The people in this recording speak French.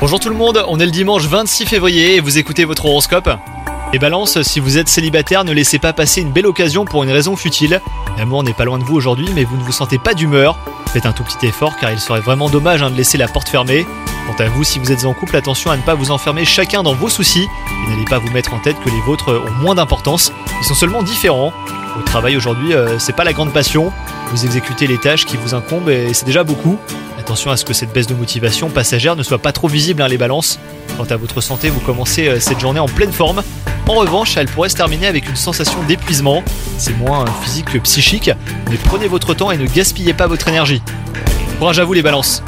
Bonjour tout le monde, on est le dimanche 26 février et vous écoutez votre horoscope. Les balances, si vous êtes célibataire, ne laissez pas passer une belle occasion pour une raison futile. L'amour n'est pas loin de vous aujourd'hui, mais vous ne vous sentez pas d'humeur. Faites un tout petit effort car il serait vraiment dommage hein, de laisser la porte fermée. Quant à vous, si vous êtes en couple, attention à ne pas vous enfermer chacun dans vos soucis et n'allez pas vous mettre en tête que les vôtres ont moins d'importance. Ils sont seulement différents. Au travail aujourd'hui, euh, c'est pas la grande passion. Vous exécutez les tâches qui vous incombent et c'est déjà beaucoup. Attention à ce que cette baisse de motivation passagère ne soit pas trop visible, hein, les balances. Quant à votre santé, vous commencez euh, cette journée en pleine forme. En revanche, elle pourrait se terminer avec une sensation d'épuisement. C'est moins physique que psychique, mais prenez votre temps et ne gaspillez pas votre énergie. Courage à vous les balances